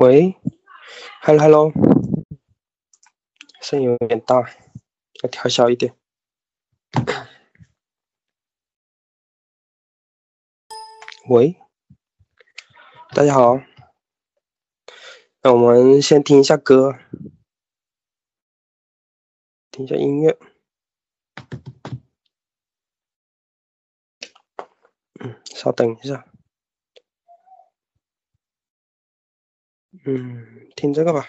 喂，hello hello，声音有点大，要调小一点。喂，大家好，那我们先听一下歌，听一下音乐。嗯，稍等一下。嗯，听这个吧。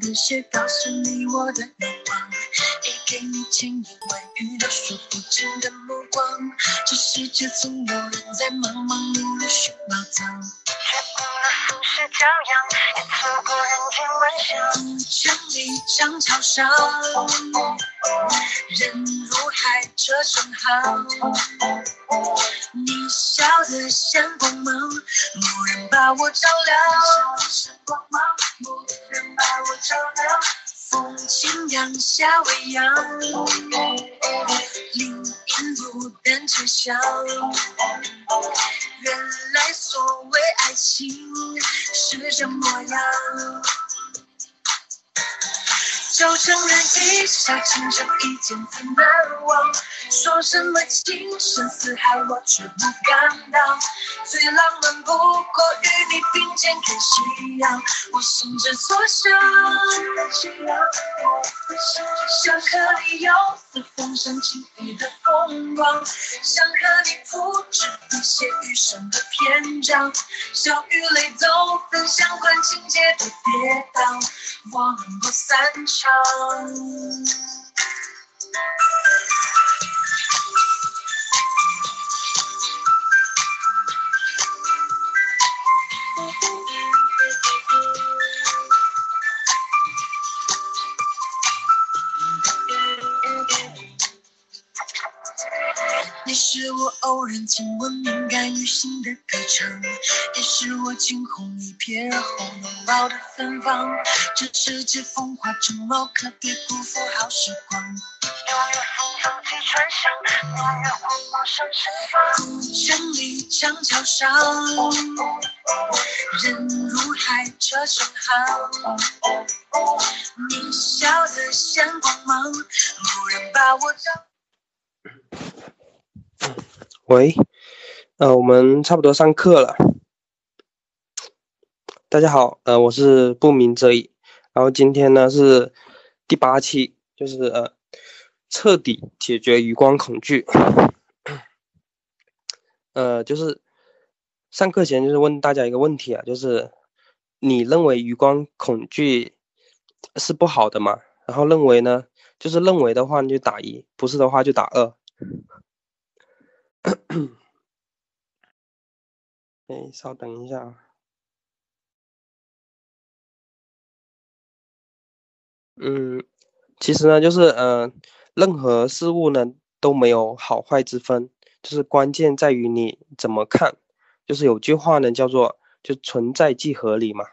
的写告诉你我的愿望，也给你千言万语都说不尽的目光。这世界总有人在忙忙碌碌寻宝藏，却过了俗世骄阳，也错过人间万象。千里长桥上，人如海，车成行。未央，林荫路灯沉香。原来所谓爱情是这模样。就承认一笑倾城，一见自难忘。说什么情深似海，我却不敢当。最浪漫不过与你并肩看夕阳，我心之所向。想和你游的风声起飞的风光，想和你铺纸笔写余生的篇章，笑与泪都分享，管情节的跌宕，忘过散场。亲吻敏感于心的歌唱，也是我惊鸿一瞥后浓貌的芬芳。这世界风华正茂，可别辜负好时光。六月风走起船香，永远光芒上盛放。千里长桥上，人如海，车成行。你笑得像光芒，蓦然把我照。喂，呃，我们差不多上课了。大家好，呃，我是不鸣则已。然后今天呢是第八期，就是呃，彻底解决余光恐惧。呃，就是上课前就是问大家一个问题啊，就是你认为余光恐惧是不好的吗？然后认为呢，就是认为的话你就打一，不是的话就打二。哎，稍等一下啊。嗯，其实呢，就是呃，任何事物呢都没有好坏之分，就是关键在于你怎么看。就是有句话呢叫做“就存在即合理”嘛。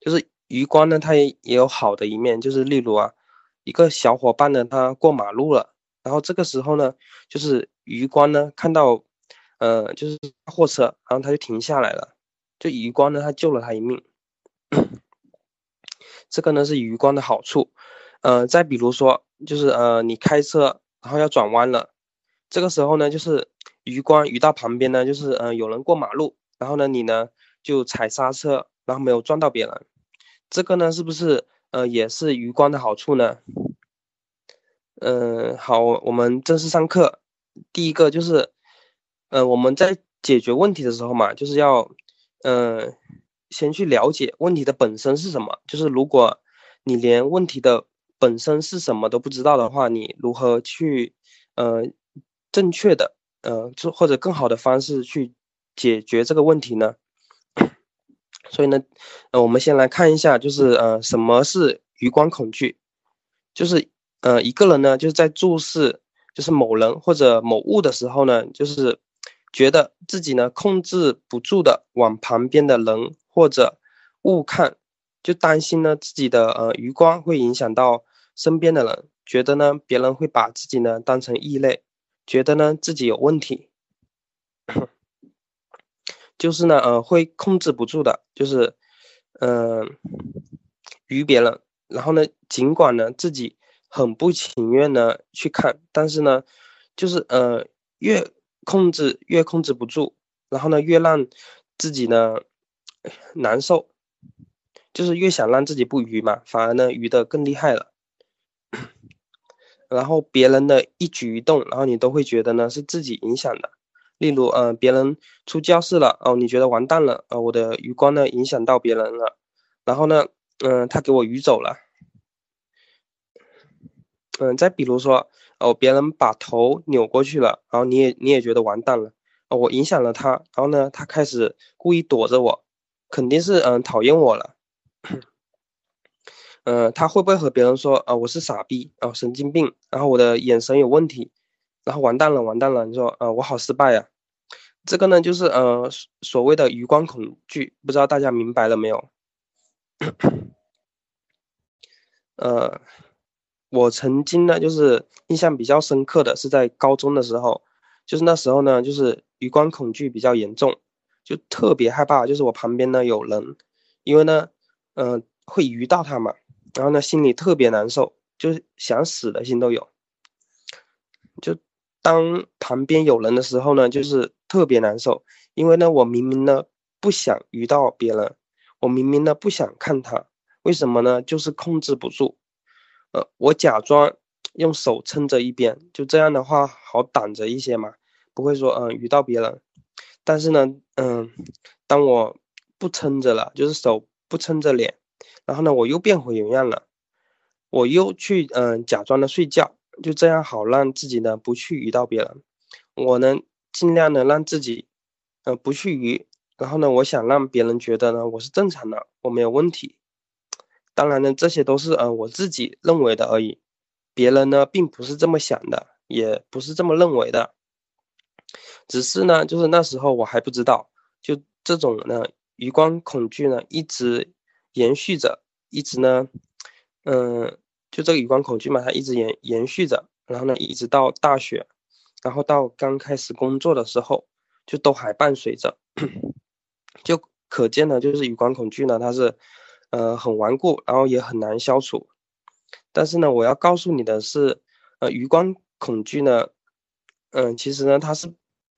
就是余光呢，它也也有好的一面，就是例如啊，一个小伙伴呢，他过马路了，然后这个时候呢，就是余光呢看到。呃，就是货车，然后他就停下来了，就余光呢，他救了他一命。这个呢是余光的好处。呃，再比如说，就是呃，你开车，然后要转弯了，这个时候呢，就是余光余到旁边呢，就是呃有人过马路，然后呢你呢就踩刹车，然后没有撞到别人，这个呢是不是呃也是余光的好处呢？嗯，好，我们正式上课。第一个就是。呃，我们在解决问题的时候嘛，就是要，呃，先去了解问题的本身是什么。就是如果你连问题的本身是什么都不知道的话，你如何去，呃，正确的，呃，就或者更好的方式去解决这个问题呢？所以呢，呃，我们先来看一下，就是呃，什么是余光恐惧？就是呃，一个人呢，就是在注视就是某人或者某物的时候呢，就是觉得自己呢控制不住的往旁边的人或者物看，就担心呢自己的呃余光会影响到身边的人，觉得呢别人会把自己呢当成异类，觉得呢自己有问题。就是呢，呃，会控制不住的，就是，嗯，于别人，然后呢，尽管呢自己很不情愿呢去看，但是呢，就是呃，越控制越控制不住，然后呢，越让自己呢难受，就是越想让自己不愚嘛，反而呢愚的更厉害了，然后别人的一举一动，然后你都会觉得呢是自己影响的。例如，呃，别人出教室了，哦，你觉得完蛋了，呃，我的余光呢影响到别人了，然后呢，嗯，他给我余走了，嗯，再比如说，哦，别人把头扭过去了，然后你也你也觉得完蛋了，哦，我影响了他，然后呢，他开始故意躲着我，肯定是嗯讨厌我了，嗯，他会不会和别人说，啊，我是傻逼，哦，神经病，然后我的眼神有问题？然后完蛋了，完蛋了！你说，呃，我好失败呀。这个呢，就是呃所谓的余光恐惧，不知道大家明白了没有？呃，我曾经呢，就是印象比较深刻的是在高中的时候，就是那时候呢，就是余光恐惧比较严重，就特别害怕，就是我旁边呢有人，因为呢，嗯，会余到他嘛，然后呢心里特别难受，就是想死的心都有，就。当旁边有人的时候呢，就是特别难受，因为呢，我明明呢不想遇到别人，我明明呢不想看他，为什么呢？就是控制不住，呃，我假装用手撑着一边，就这样的话好挡着一些嘛，不会说嗯遇到别人，但是呢，嗯，当我不撑着了，就是手不撑着脸，然后呢，我又变回原样了，我又去嗯假装的睡觉。就这样好让自己呢不去遇到别人，我呢尽量的让自己，呃不去遇，然后呢我想让别人觉得呢我是正常的，我没有问题。当然呢这些都是呃我自己认为的而已，别人呢并不是这么想的，也不是这么认为的。只是呢就是那时候我还不知道，就这种呢余光恐惧呢一直延续着，一直呢，嗯。就这个余光恐惧嘛，它一直延延续着，然后呢，一直到大学，然后到刚开始工作的时候，就都还伴随着，就可见呢，就是余光恐惧呢，它是，呃，很顽固，然后也很难消除。但是呢，我要告诉你的是，呃，余光恐惧呢，嗯，其实呢，它是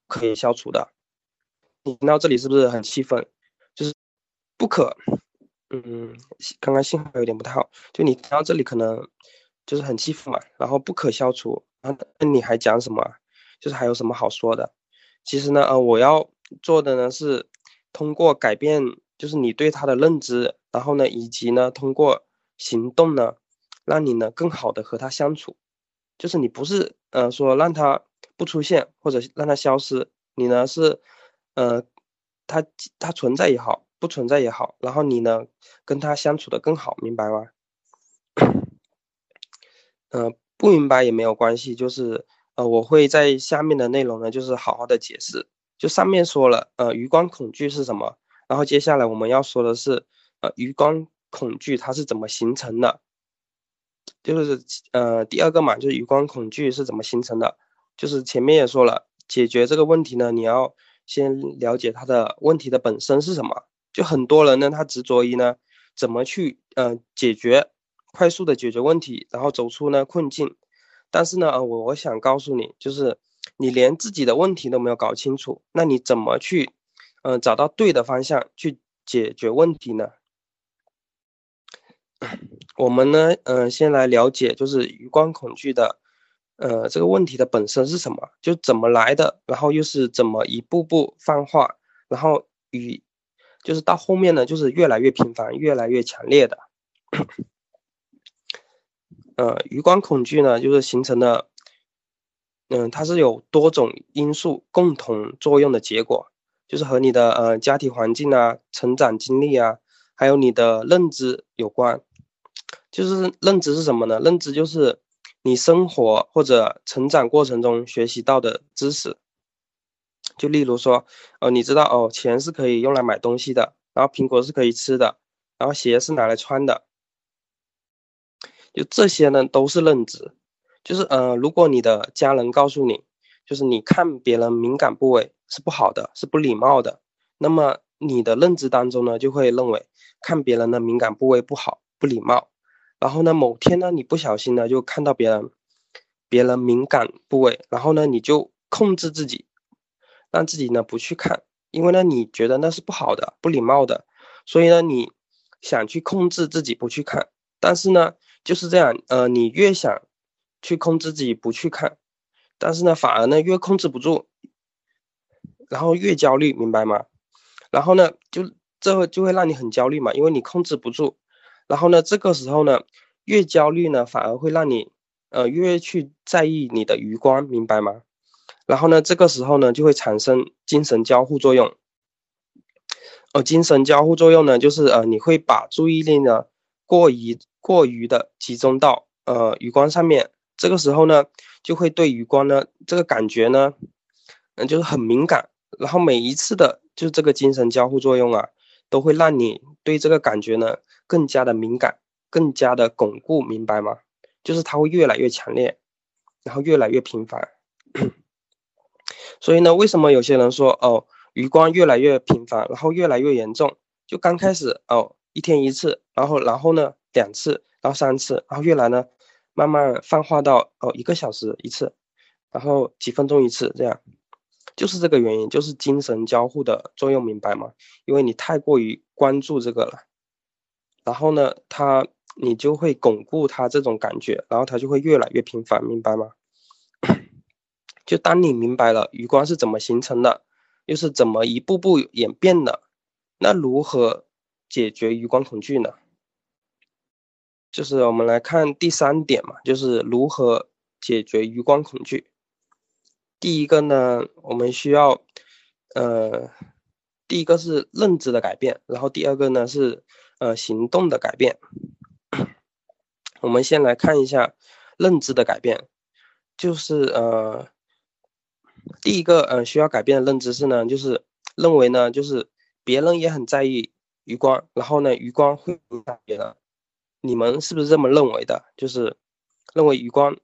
可以消除的。你听到这里是不是很气愤？就是不可。嗯，刚刚信号有点不太好，就你听到这里可能就是很气愤嘛，然后不可消除，然后那你还讲什么？就是还有什么好说的？其实呢，呃，我要做的呢是通过改变，就是你对他的认知，然后呢，以及呢通过行动呢，让你呢更好的和他相处。就是你不是呃说让他不出现或者让他消失，你呢是呃他他存在也好。不存在也好，然后你呢，跟他相处的更好，明白吗？嗯，不明白也没有关系，就是呃，我会在下面的内容呢，就是好好的解释。就上面说了，呃，余光恐惧是什么？然后接下来我们要说的是，呃，余光恐惧它是怎么形成的？就是呃，第二个嘛，就是余光恐惧是怎么形成的？就是前面也说了，解决这个问题呢，你要先了解它的问题的本身是什么。就很多人呢，他执着于呢，怎么去呃解决，快速的解决问题，然后走出呢困境。但是呢，呃，我我想告诉你，就是你连自己的问题都没有搞清楚，那你怎么去，嗯，找到对的方向去解决问题呢？我们呢，嗯，先来了解就是余光恐惧的，呃，这个问题的本身是什么，就怎么来的，然后又是怎么一步步泛化，然后与。就是到后面呢，就是越来越频繁、越来越强烈的。呃，余光恐惧呢，就是形成的，嗯，它是有多种因素共同作用的结果。就是和你的呃家庭环境啊、成长经历啊，还有你的认知有关。就是认知是什么呢？认知就是你生活或者成长过程中学习到的知识。就例如说，哦，你知道哦，钱是可以用来买东西的，然后苹果是可以吃的，然后鞋是拿来穿的。就这些呢，都是认知。就是呃，如果你的家人告诉你，就是你看别人敏感部位是不好的，是不礼貌的，那么你的认知当中呢，就会认为看别人的敏感部位不好，不礼貌。然后呢，某天呢，你不小心呢，就看到别人别人敏感部位，然后呢，你就控制自己，让自己呢不去看，因为呢，你觉得那是不好的，不礼貌的，所以呢，你想去控制自己不去看，但是呢，就是这样，呃，你越想去控制自己不去看。但是呢，反而呢越控制不住，然后越焦虑，明白吗？然后呢，就这就会让你很焦虑嘛，因为你控制不住。然后呢，这个时候呢，越焦虑呢，反而会让你呃越去在意你的余光，明白吗？然后呢，这个时候呢，就会产生精神交互作用。哦，精神交互作用呢，就是呃你会把注意力呢过于过于的集中到呃余光上面。这个时候呢，就会对余光呢这个感觉呢，嗯，就是很敏感。然后每一次的，就这个精神交互作用啊，都会让你对这个感觉呢更加的敏感，更加的巩固，明白吗？就是它会越来越强烈，然后越来越频繁。所以呢，为什么有些人说哦，余光越来越频繁，然后越来越严重？就刚开始哦，一天一次，然后然后呢两次，然后三次，然后越来呢。慢慢泛化到哦，一个小时一次，然后几分钟一次，这样，就是这个原因，就是精神交互的作用，明白吗？因为你太过于关注这个了，然后呢，他你就会巩固他这种感觉，然后他就会越来越频繁，明白吗？就当你明白了余光是怎么形成的，又是怎么一步步演变的，那如何解决余光恐惧呢？就是我们来看第三点嘛，就是如何解决余光恐惧。第一个呢，我们需要，呃，第一个是认知的改变，然后第二个呢是呃行动的改变。我们先来看一下认知的改变，就是呃，第一个呃需要改变的认知是呢，就是认为呢，就是别人也很在意余光，然后呢余光会影响别人。你们是不是这么认为的？就是认为余光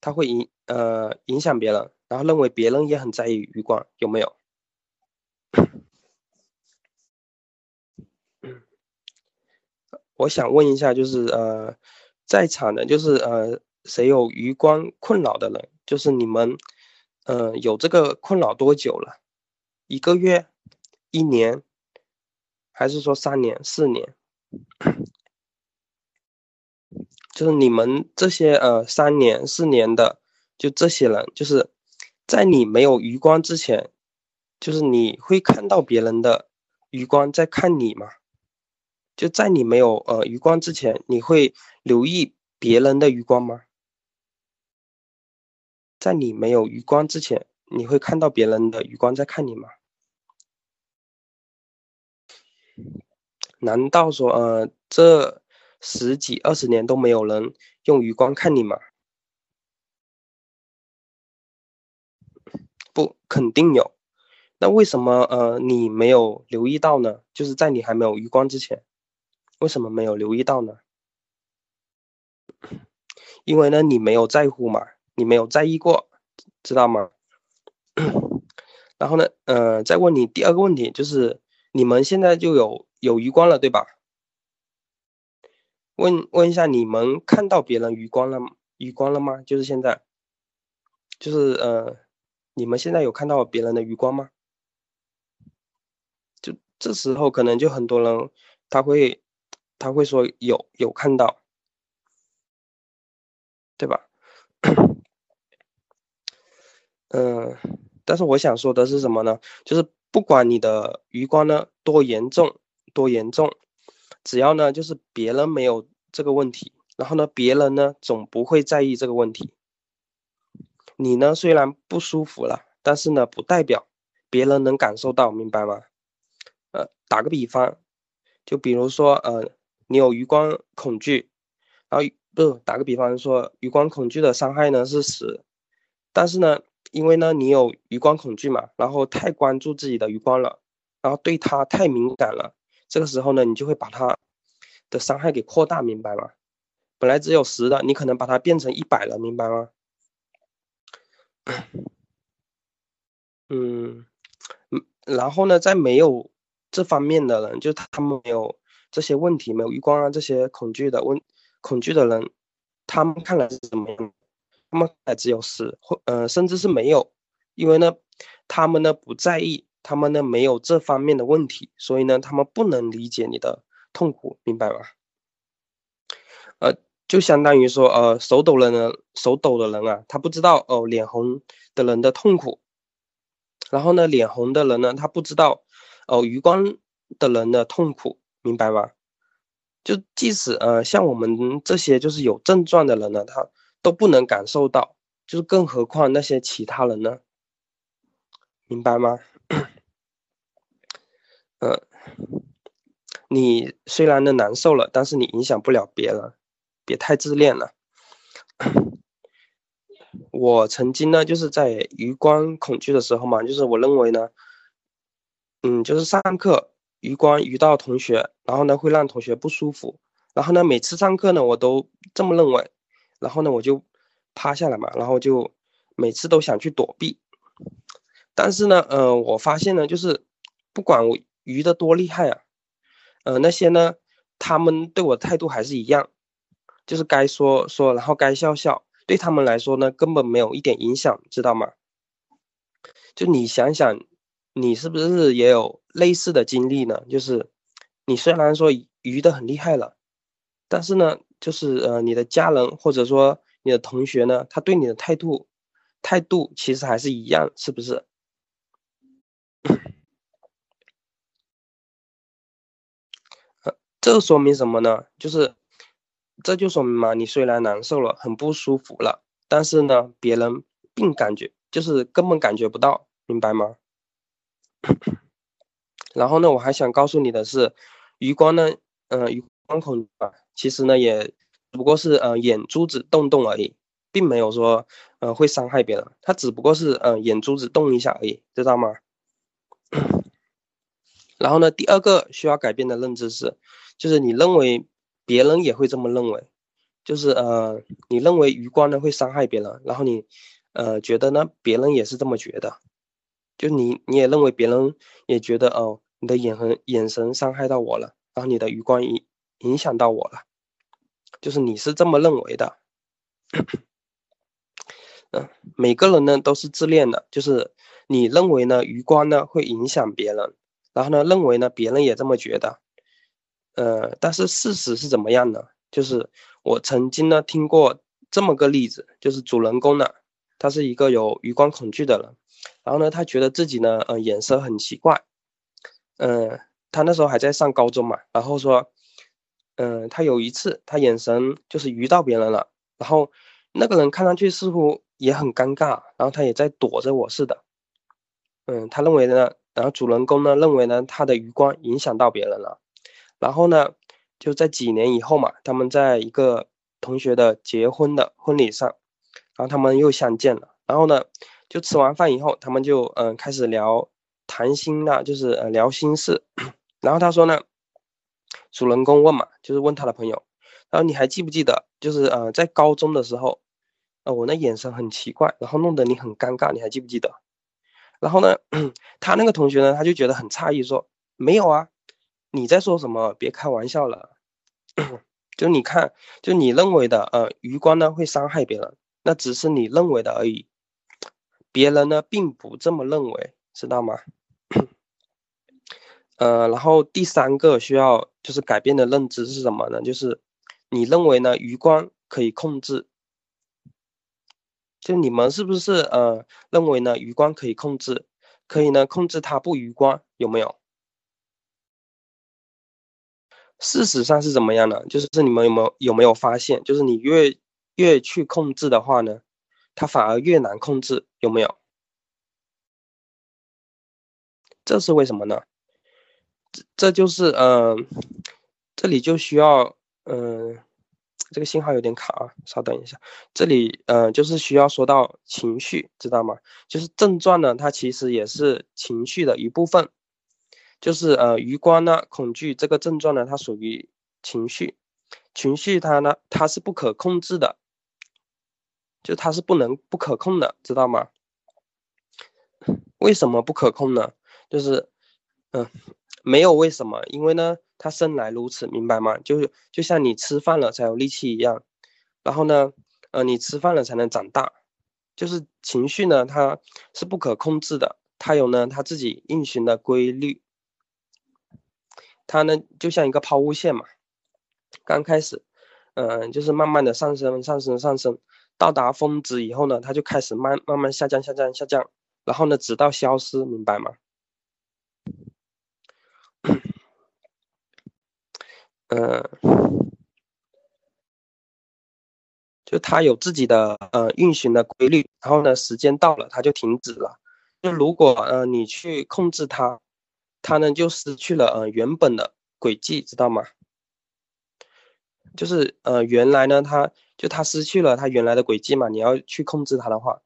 它会影呃影响别人，然后认为别人也很在意余光，有没有？我想问一下，就是呃在场的，就是呃谁有余光困扰的人？就是你们呃有这个困扰多久了？一个月、一年，还是说三年、四年？就是你们这些呃三年四年的，就这些人，就是在你没有余光之前，就是你会看到别人的余光在看你吗？就在你没有呃余光之前，你会留意别人的余光吗？在你没有余光之前，你会看到别人的余光在看你吗？难道说呃这？十几二十年都没有人用余光看你吗？不，肯定有。那为什么呃你没有留意到呢？就是在你还没有余光之前，为什么没有留意到呢？因为呢你没有在乎嘛，你没有在意过，知道吗？然后呢，呃，再问你第二个问题，就是你们现在就有有余光了，对吧？问问一下，你们看到别人余光了余光了吗？就是现在，就是呃，你们现在有看到别人的余光吗？就这时候可能就很多人他会他会说有有看到，对吧？嗯，但是我想说的是什么呢？就是不管你的余光呢多严重多严重。只要呢，就是别人没有这个问题，然后呢，别人呢总不会在意这个问题。你呢虽然不舒服了，但是呢不代表别人能感受到，明白吗？呃，打个比方，就比如说，呃，你有余光恐惧，然后不打个比方说，余光恐惧的伤害呢是十，但是呢，因为呢你有余光恐惧嘛，然后太关注自己的余光了，然后对它太敏感了，这个时候呢，你就会把它的伤害给扩大，明白吗？本来只有十的，你可能把它变成一百了，明白吗？嗯嗯，然后呢，在没有这方面的人，就他们没有这些问题，没有余光啊这些恐惧的问恐惧的人，他们看来是怎么样？他们还只有死或呃，甚至是没有，因为呢，他们呢不在意，他们呢没有这方面的问题，所以呢，他们不能理解你的痛苦，明白吗？呃，就相当于说，呃，手抖的人，手抖的人啊，他不知道哦，脸红的人的痛苦。然后呢，脸红的人呢，他不知道哦，余光的人的痛苦，明白吧？就即使呃，像我们这些就是有症状的人呢，他都不能感受到，就是更何况那些其他人呢？明白吗？嗯，你虽然呢难受了，但是你影响不了别人，别太自恋了。我曾经呢，就是在余光恐惧的时候嘛，就是我认为呢，嗯，就是上课余光遇到同学，然后呢会让同学不舒服，然后呢每次上课呢我都这么认为，然后呢我就趴下来嘛，然后就每次都想去躲避，但是呢，呃，我发现呢，就是不管我余的多厉害啊，呃，那些呢，他们对我的态度还是一样，就是该说说，然后该笑笑。对他们来说呢，根本没有一点影响，知道吗？就你想想，你是不是也有类似的经历呢？就是你虽然说鱼的很厉害了，但是呢，就是呃，你的家人或者说你的同学呢，他对你的态度态度其实还是一样，是不是？这说明什么呢？就是。这就说明嘛，你虽然难受了，很不舒服了，但是呢，别人并感觉就是根本感觉不到，明白吗？然后呢，我还想告诉你的是，余光呢，嗯，余光孔啊，其实呢也只不过是呃眼珠子动动而已，并没有说呃会伤害别人，他只不过是呃眼珠子动一下而已，知道吗？然后呢，第二个需要改变的认知是，就是你认为。别人也会这么认为，就是呃，你认为余光呢会伤害别人，然后你呃觉得呢别人也是这么觉得，就你你也认为别人也觉得哦，你的眼神眼神伤害到我了，然后你的余光影影响到我了，就是你是这么认为的。嗯，每个人呢都是自恋的，就是你认为呢余光呢会影响别人，然后呢认为呢别人也这么觉得。呃，但是事实是怎么样呢？就是我曾经呢听过这么个例子，就是主人公呢，他是一个有余光恐惧的人，然后呢，他觉得自己呢，呃，眼神很奇怪，嗯，他那时候还在上高中嘛，然后说，嗯，他有一次他眼神就是遇到别人了，然后那个人看上去似乎也很尴尬，然后他也在躲着我似的，嗯，他认为呢，然后主人公呢认为呢，他的余光影响到别人了。然后呢，就在几年以后嘛，他们在一个同学的结婚的婚礼上，然后他们又相见了。然后呢，就吃完饭以后，他们就嗯开始聊谈心啊，就是呃聊心事。然后他说呢，主人公问嘛，就是问他的朋友，然后你还记不记得，就是呃在高中的时候，呃我那眼神很奇怪，然后弄得你很尴尬，你还记不记得？然后呢，他那个同学呢，他就觉得很诧异，说没有啊。你在说什么？别开玩笑了，就你看，就你认为的，呃，余光呢会伤害别人，那只是你认为的而已，别人呢并不这么认为，知道吗？呃，然后第三个需要就是改变的认知是什么呢？就是你认为呢余光可以控制，就你们是不是呃认为呢余光可以控制，可以呢控制它不余光，有没有？事实上是怎么样呢？就是你们有没有有没有发现，就是你越越去控制的话呢，它反而越难控制，有没有？这是为什么呢？这这就是呃，这里就需要嗯，这个信号有点卡啊，稍等一下。这里呃，就是需要说到情绪，知道吗？就是症状呢，它其实也是情绪的一部分。就是呃，余光呢，恐惧这个症状呢，它属于情绪，情绪它呢，它是不可控制的，就它是不能不可控的，知道吗？为什么不可控呢？就是，嗯，没有为什么，因为呢，它生来如此，明白吗？就是就像你吃饭了才有力气一样，然后呢，呃，你吃饭了才能长大，就是情绪呢，它是不可控制的，它有呢它自己运行的规律。它呢，就像一个抛物线嘛，刚开始，嗯，就是慢慢的上升，上升，上升，到达峰值以后呢，它就开始慢慢慢下降，下降，下降，然后呢，直到消失，明白吗？嗯，就它有自己的呃运行的规律，然后呢，时间到了，它就停止了。就如果呃你去控制它。它呢就失去了呃原本的轨迹，知道吗？就是呃原来呢它就它失去了它原来的轨迹嘛，你要去控制它的话，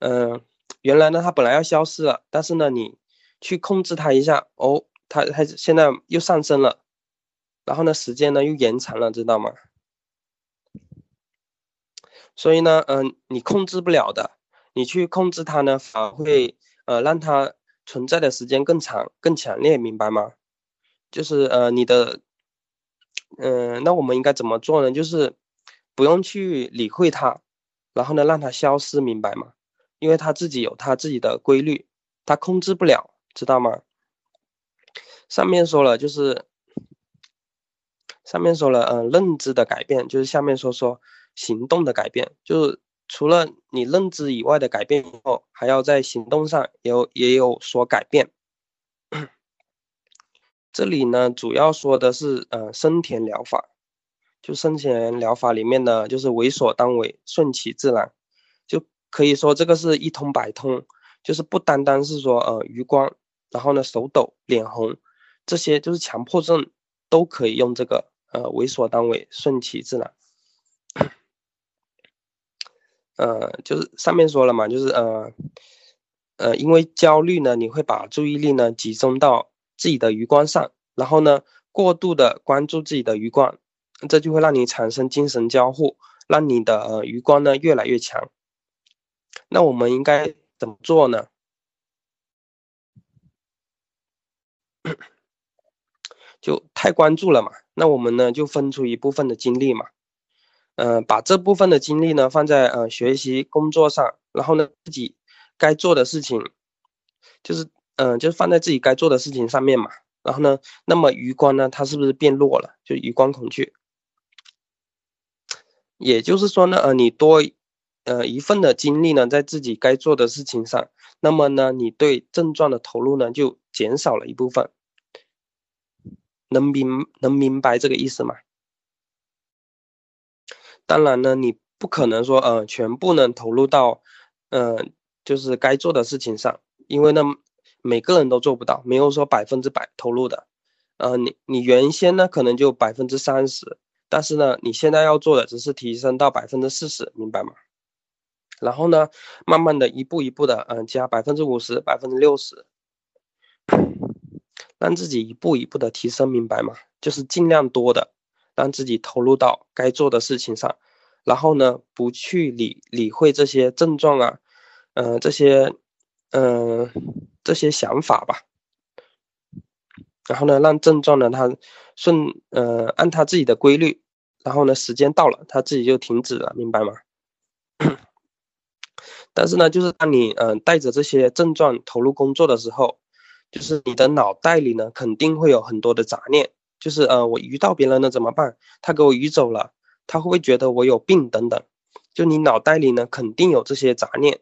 嗯，原来呢它本来要消失了，但是呢你去控制它一下，哦，它它现在又上升了，然后呢时间呢又延长了，知道吗？所以呢，嗯，你控制不了的，你去控制它呢，反而会呃让它。存在的时间更长、更强烈，明白吗？就是呃，你的，嗯，那我们应该怎么做呢？就是不用去理会它，然后呢，让它消失，明白吗？因为它自己有它自己的规律，它控制不了，知道吗？上面说了，就是上面说了，嗯，认知的改变，就是下面说说行动的改变，就是。除了你认知以外的改变后，还要在行动上有也有所改变。这里呢，主要说的是呃生田疗法，就生田疗法里面的就是为所当为，顺其自然，就可以说这个是一通百通，就是不单单是说呃余光，然后呢手抖、脸红这些就是强迫症都可以用这个呃为所当为，顺其自然。呃，就是上面说了嘛，就是呃，呃，因为焦虑呢，你会把注意力呢集中到自己的余光上，然后呢，过度的关注自己的余光，这就会让你产生精神交互，让你的呃余光呢越来越强。那我们应该怎么做呢？就太关注了嘛，那我们呢就分出一部分的精力嘛。嗯，把这部分的精力呢放在呃学习工作上，然后呢自己该做的事情，就是嗯就是放在自己该做的事情上面嘛。然后呢，那么余光呢，它是不是变弱了？就余光恐惧。也就是说呢，呃你多呃一份的精力呢在自己该做的事情上，那么呢你对症状的投入呢就减少了一部分。能明能明白这个意思吗？当然呢，你不可能说，呃，全部能投入到，嗯，就是该做的事情上，因为呢，每个人都做不到，没有说百分之百投入的，呃，你你原先呢可能就百分之三十，但是呢，你现在要做的只是提升到百分之四十，明白吗？然后呢，慢慢的一步一步的，嗯，加百分之五十、百分之六十，让自己一步一步的提升，明白吗？就是尽量多的。让自己投入到该做的事情上，然后呢，不去理理会这些症状啊，嗯，这些，嗯，这些想法吧。然后呢，让症状呢，它顺，呃，按它自己的规律，然后呢，时间到了，它自己就停止了，明白吗？但是呢，就是当你，嗯，带着这些症状投入工作的时候，就是你的脑袋里呢，肯定会有很多的杂念。就是呃，我鱼到别人了怎么办？他给我鱼走了，他会不会觉得我有病等等？就你脑袋里呢，肯定有这些杂念。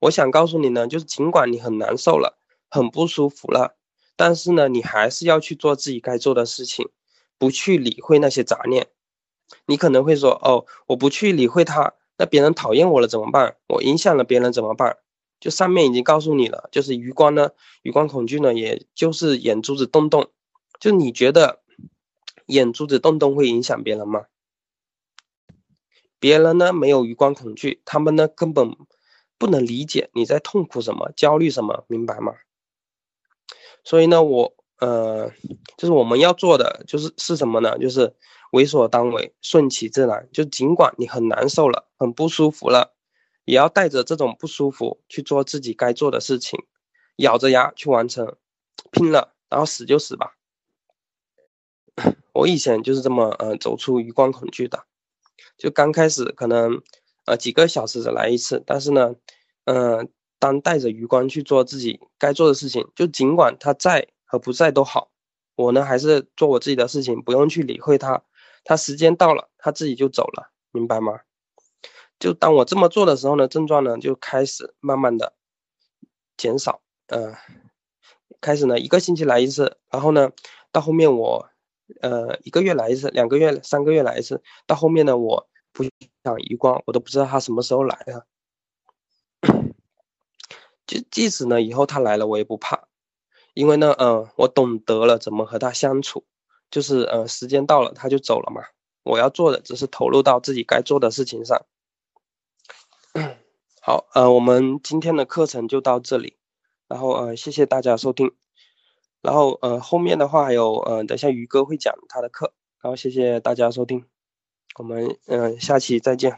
我想告诉你呢，就是尽管你很难受了，很不舒服了，但是呢，你还是要去做自己该做的事情，不去理会那些杂念。你可能会说，哦，我不去理会他，那别人讨厌我了怎么办？我影响了别人怎么办？就上面已经告诉你了，就是余光呢，余光恐惧呢，也就是眼珠子动动。就你觉得眼珠子动动会影响别人吗？别人呢没有余光恐惧，他们呢根本不能理解你在痛苦什么、焦虑什么，明白吗？所以呢，我呃，就是我们要做的就是是什么呢？就是为所当为，顺其自然。就尽管你很难受了，很不舒服了。也要带着这种不舒服去做自己该做的事情，咬着牙去完成，拼了，然后死就死吧。我以前就是这么呃走出余光恐惧的，就刚开始可能呃几个小时来一次，但是呢，嗯，当带着余光去做自己该做的事情，就尽管他在和不在都好，我呢还是做我自己的事情，不用去理会他，他时间到了，他自己就走了，明白吗？就当我这么做的时候呢，症状呢就开始慢慢的减少，呃，开始呢一个星期来一次，然后呢到后面我呃一个月来一次，两个月、三个月来一次，到后面呢我不想余光，我都不知道他什么时候来了。就即使呢以后他来了，我也不怕，因为呢，嗯，我懂得了怎么和他相处，就是呃时间到了他就走了嘛，我要做的只是投入到自己该做的事情上。好，呃，我们今天的课程就到这里，然后呃，谢谢大家收听，然后呃，后面的话还有呃，等下于哥会讲他的课，然后谢谢大家收听，我们嗯，下期再见。